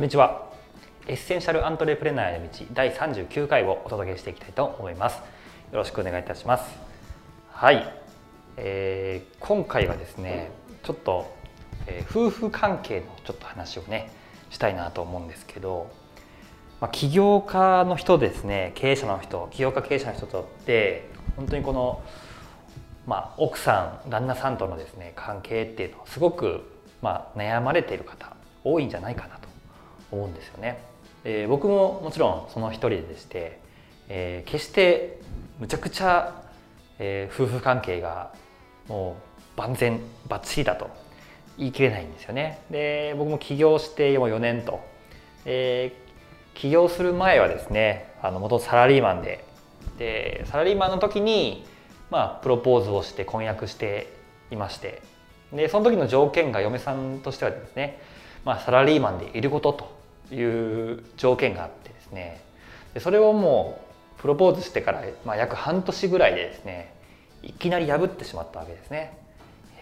こんにちは。エッセンシャルアントレプレナーへの道第39回をお届けしていきたいと思います。よろしくお願いいたします。はい、えー、今回はですねちょっと、えー、夫婦関係のちょっと話をねしたいなと思うんですけど、まあ、起業家の人ですね経営者の人起業家経営者の人とって本当にこのまあ、奥さん旦那さんとのですね関係っていうのをすごく、まあ、悩まれている方多いんじゃないかなと。思うんですよね。えー、僕ももちろんその一人でして、えー、決してむちゃくちゃ、えー、夫婦関係がもう万全バッチリだと言い切れないんですよね。で僕も起業してもう4年と、えー、起業する前はですねあの元サラリーマンででサラリーマンの時に、まあ、プロポーズをして婚約していましてでその時の条件が嫁さんとしてはですね、まあ、サラリーマンでいることという条件があってですね。でそれをもうプロポーズしてから、まあ、約半年ぐらいでですねいきなり破ってしまったわけですね、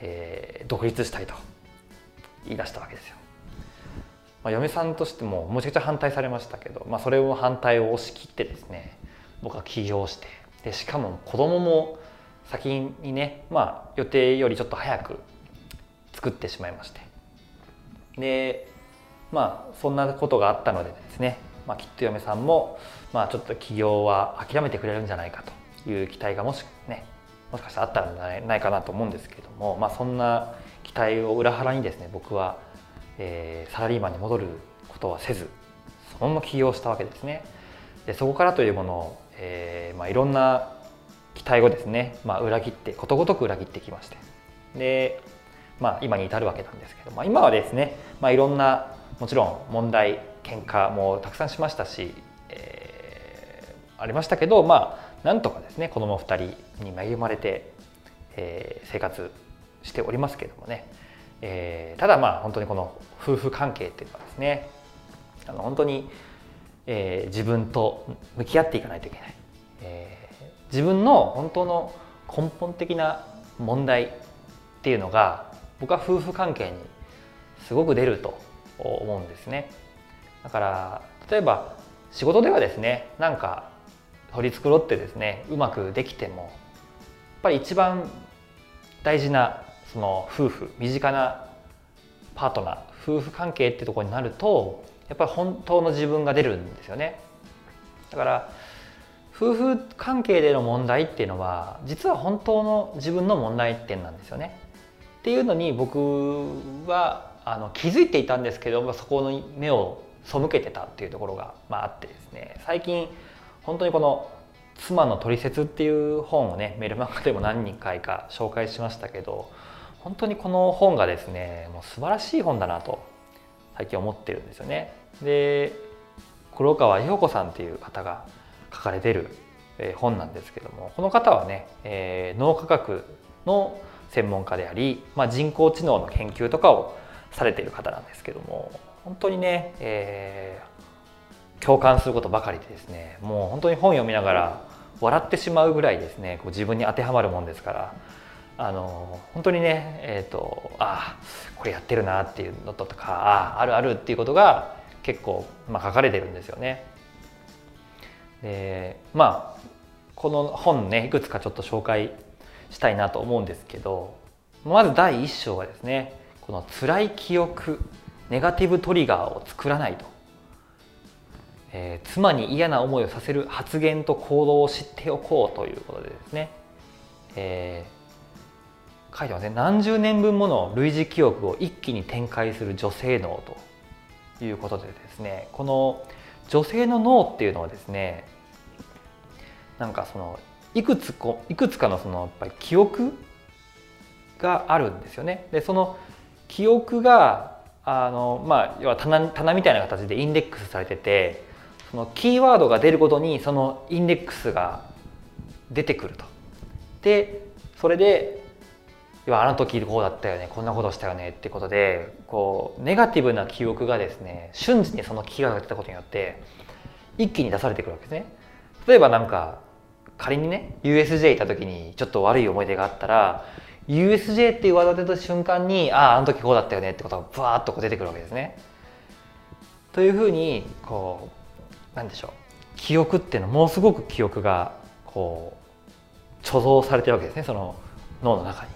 えー、独立したいと言い出したわけですよ、まあ、嫁さんとしてもむちゃくちゃ反対されましたけど、まあ、それを反対を押し切ってですね僕は起業してでしかも子供も先にね、まあ、予定よりちょっと早く作ってしまいまして。でまあそんなことがあったのでですね、まあ、きっと嫁さんも、まあ、ちょっと起業は諦めてくれるんじゃないかという期待がもしねもしかしたらあったんじゃないかなと思うんですけれども、まあ、そんな期待を裏腹にですね僕は、えー、サラリーマンに戻ることはせずそのまま起業したわけですね。でそこからというものを、えーまあ、いろんな期待をですね、まあ、裏切ってことごとく裏切ってきましてで、まあ、今に至るわけなんですけど、まあ、今はですね、まあ、いろんなもちろん問題喧嘩もたくさんしましたし、えー、ありましたけどまあなんとかですね子供2人に恵まれて、えー、生活しておりますけどもね、えー、ただまあ本当にこの夫婦関係っていうのはですねあの本当に、えー、自分と向き合っていかないといけない、えー、自分の本当の根本的な問題っていうのが僕は夫婦関係にすごく出ると思うんですね。だから例えば仕事ではですねなんか取り繕ってですねうまくできてもやっぱり一番大事なその夫婦身近なパートナー夫婦関係ってとこになるとやっぱり本当の自分が出るんですよね。だから夫婦関係での問題っていうのは実は本当の自分の問題点なんですよね。っていうのに僕はあの気づいていたんですけどもそこの目を背けてたっていうところが、まあ、あってですね最近本当にこの「妻のトリセツ」っていう本をねメルマガでも何人回か紹介しましたけど本当にこの本がですねもう素晴らしい本だなと最近思ってるんですよね。で黒川陽子さんっていう方が書かれてる本なんですけどもこの方はね、えー、脳科学の専門家であり、まあ、人工知能の研究とかをされている方なんですけども本当にね、えー、共感することばかりでですねもう本当に本読みながら笑ってしまうぐらいですねこう自分に当てはまるもんですからあの本当にねえ、ー、とああこれやってるなっていうのとかあああるあるっていうことが結構、まあ、書かれてるんですよね。でまあこの本ねいくつかちょっと紹介したいなと思うんですけどまず第1章がですねこの辛い記憶ネガティブトリガーを作らないと、えー、妻に嫌な思いをさせる発言と行動を知っておこうということでですね、えー、書いてますね。何十年分もの類似記憶を一気に展開する女性脳ということでですね。この女性の脳っていうのはですねなんかそのいくつこいくつかのそのやっぱり記憶があるんですよね。でその記憶があの、まあ、要は棚棚みたいな形でインデックスされててそのキーワードが出るごとにそのインデックスが出てくると。でそれで要はあの時こうだったよねこんなことしたよねってことでこうネガティブな記憶がですね瞬時にそのキーワードが出たことによって一気に出されてくるわけですね。例えばなんか仮にね USJ 行った時にちょっと悪い思い出があったら USJ っていうワードが出た瞬間にあああの時こうだったよねってことがブワーッとこう出てくるわけですね。というふうにこうなんでしょう。記憶っていうのはものすごく記憶がこう貯蔵されてるわけですね。その脳の中に。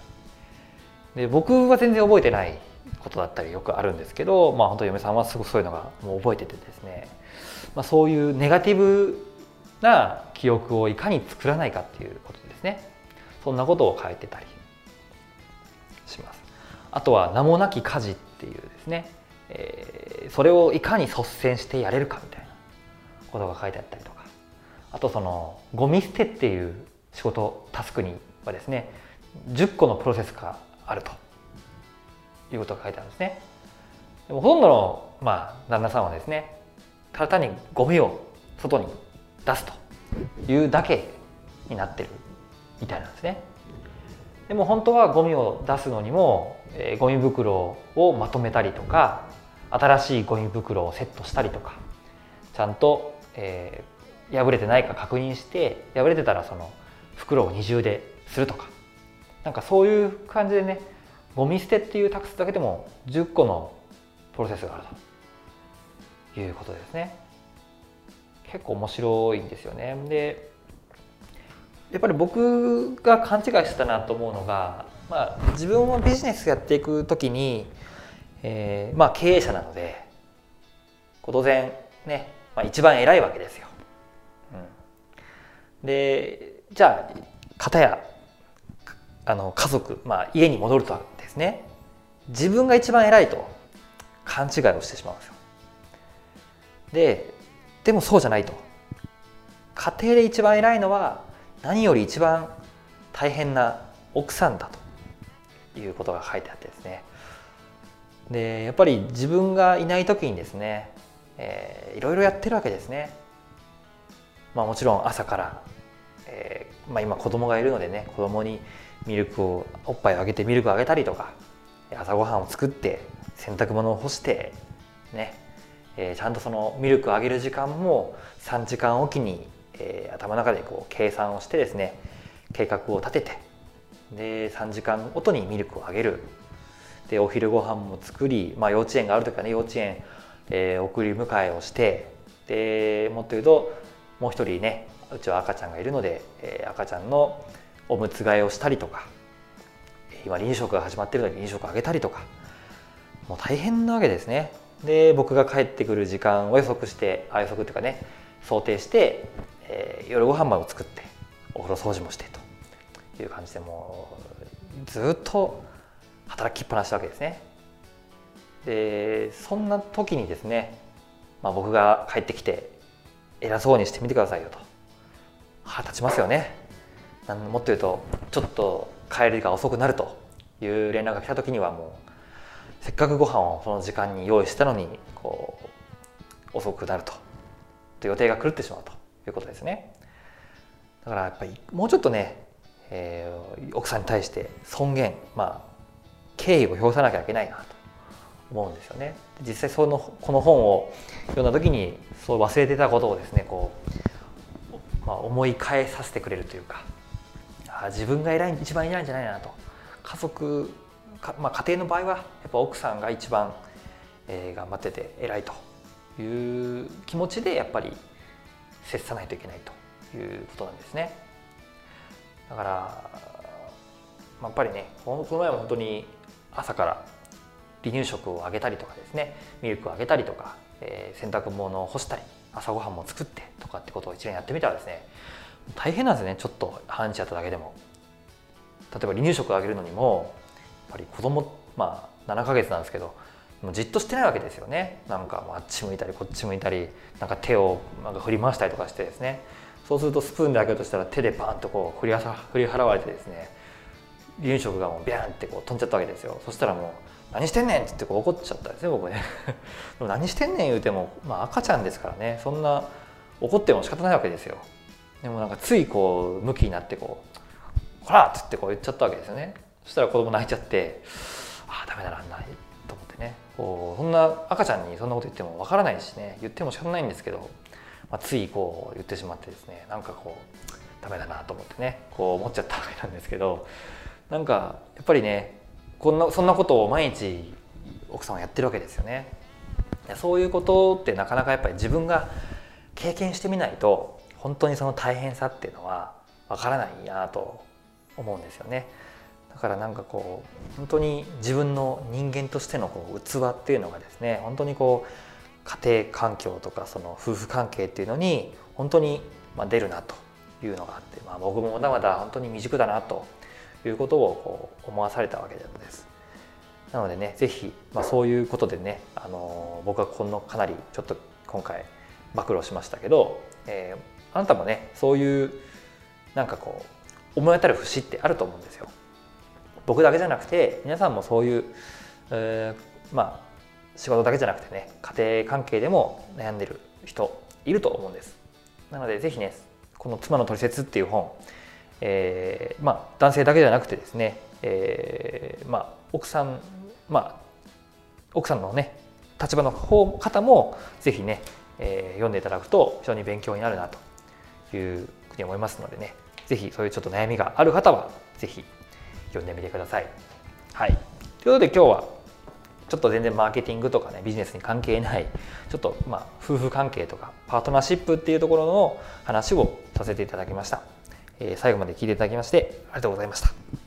で僕は全然覚えてないことだったりよくあるんですけど、まあ、本当嫁さんはすごくそういうのがもう覚えててですね、まあ、そういうネガティブな記憶をいかに作らないかっていうことですね。そんなことを書いてたり。します。あとは名もなき家事っていうですね、えー、それをいかに率先してやれるかみたいなことが書いてあったりとか。あとそのゴミ捨てっていう仕事タスクにはですね10個のプロセスがあると。いうことが書いてあるんですね。でもほとんどの、まあ、旦那さんはですねただ単にゴミを外に出すというだけになってるみたいなんですね。でも本当はゴミを出すのにも、えー、ゴミ袋をまとめたりとか新しいゴミ袋をセットしたりとかちゃんと、えー、破れてないか確認して破れてたらその袋を二重でするとか。なんかそういう感じでねゴミ捨てっていうタクスだけでも10個のプロセスがあると。いうことですね。結構面白いんですよね。でやっぱり僕が勘違いしてたなと思うのが、まあ、自分もビジネスやっていく時に、えー、まあ経営者なので当然ね、まあ、一番偉いわけですよ。うん、でじゃあ片やあの家族、まあ、家に戻るとですね自分が一番偉いと勘違いをしてしまうんですよ。ででもそうじゃないと。家庭で一番偉いのは何より一番大変な奥さんだということが書いてあってですねでやっぱり自分がいない時にですね、えー、いろいろやってるわけですね。まあ、もちろん朝から、えーまあ、今子供がいるのでね子供にミルクをおっぱいをあげてミルクをあげたりとか朝ごはんを作って洗濯物を干してね、えー、ちゃんとそのミルクをあげる時間も3時間おきに、えー、頭の中でこう計算をしてですね計画を立ててで3時間ごとにミルクをあげる。でお昼ご飯も作り、まあ、幼稚園がある時はね幼稚園、えー、送り迎えをしてでもっと言うともう一人ねうちは赤ちゃんがいるので、えー、赤ちゃんのおむつ替えをしたりとか今離乳食が始まってるのに離乳食をあげたりとかもう大変なわけですね。で僕が帰ってくる時間を予測してあ予測っていうかね想定して、えー、夜ご飯を作ってお風呂掃除もしてという感じでもうずっと働きっぱなしなわけですね。でそんな時にですね、まあ、僕が帰ってきて偉そうにしてみてくださいよと。腹立ちますよね。もっと言うとちょっと帰りが遅くなるという連絡が来た時にはもうせっかくご飯をその時間に用意したのにこう遅くなると。予定が狂ってしまうと。いうことですね。だからやっぱりもうちょっとね、えー、奥さんに対して尊厳まあ敬意を表さなきゃいけないなと思うんですよね。実際そのこの本を読んだ時にそう忘れてたことをですねこう、まあ、思い返させてくれるというかあ自分が偉い一番偉いんじゃないなと。家族まあ、家庭の場合はやっぱ奥さんが一番、えー、頑張ってて偉いという気持ちでやっぱり接さないといけないということなんですね。だから、やっぱりねこの前も本当に朝から離乳食をあげたりとかですねミルクをあげたりとか、えー、洗濯物を干したり朝ごはんも作ってとかってことを一年やってみたらですね大変なんですねちょっと半日やっただけでも例えば離乳食をあげるのにもやっぱり子供まあ7ヶ月なんですけどもうじっとしてないわけですよね。なんかあっち向いたりこっち向いたりなんか手をなんか振り回したりとかしてですね。そうするとスプーンであげようとしたら手でバンとこう振り振り払われてですね離乳食がもうビャンってこう飛んじゃったわけですよ。そしたらもう何してんねんって言ってこう怒っちゃったんですね僕ねで。も何してんねん言うても、まあ、赤ちゃんですからね。そんな怒っても仕方ないわけですよ。でもなんかついこう向きになってこう「ほら!」っつってこう言っちゃったわけですよね。そしたら子供泣いちゃってああダメだななねこうそんな赤ちゃんにそんなこと言ってもわからないしね言っても仕方ないんですけど、まあ、ついこう言ってしまってですねなんかこうダメだなと思ってねこう思っちゃったわけなんですけどなんかやっぱりねこんなそんなことを毎日奥さんはやってるわけですよね。そういうことってなかなかやっぱり自分が経験してみないと本当にその大変さっていうのはわからないなと思うんですよね。だからなんかこう本当に自分の人間としてのこう器っていうのがですね本当にこう家庭環境とかその夫婦関係っていうのに本当に出るなというのがあって、まあ、僕もまだまだ本当に未熟だなということをこう思わされたわけです。なのでね是非、まあ、そういうことでね、あの僕はこのかなりちょっと今回暴露しましたけど、えー、あなたもねそういうなんかこう思い当たる節ってあると思うんですよ。僕だけじゃなくて皆さんもそういう、えー、まあ仕事だけじゃなくてね家庭関係でも悩んでる人いると思うんです。なので是非ねこの「妻のトリセツ」っていう本、えー、まあ男性だけじゃなくてですね、えー、まあ奥さんまあ奥さんのね立場の方方も是非ね、えー、読んでいただくと非常に勉強になるなというふうに思いますのでね是非そういうちょっと悩みがある方は是非読んでみてください。はい、ということで今日はちょっと全然マーケティングとかねビジネスに関係ないちょっとまあ夫婦関係とかパートナーシップっていうところの話をさせていただきました。えー、最後まで聞いていただきましてありがとうございました。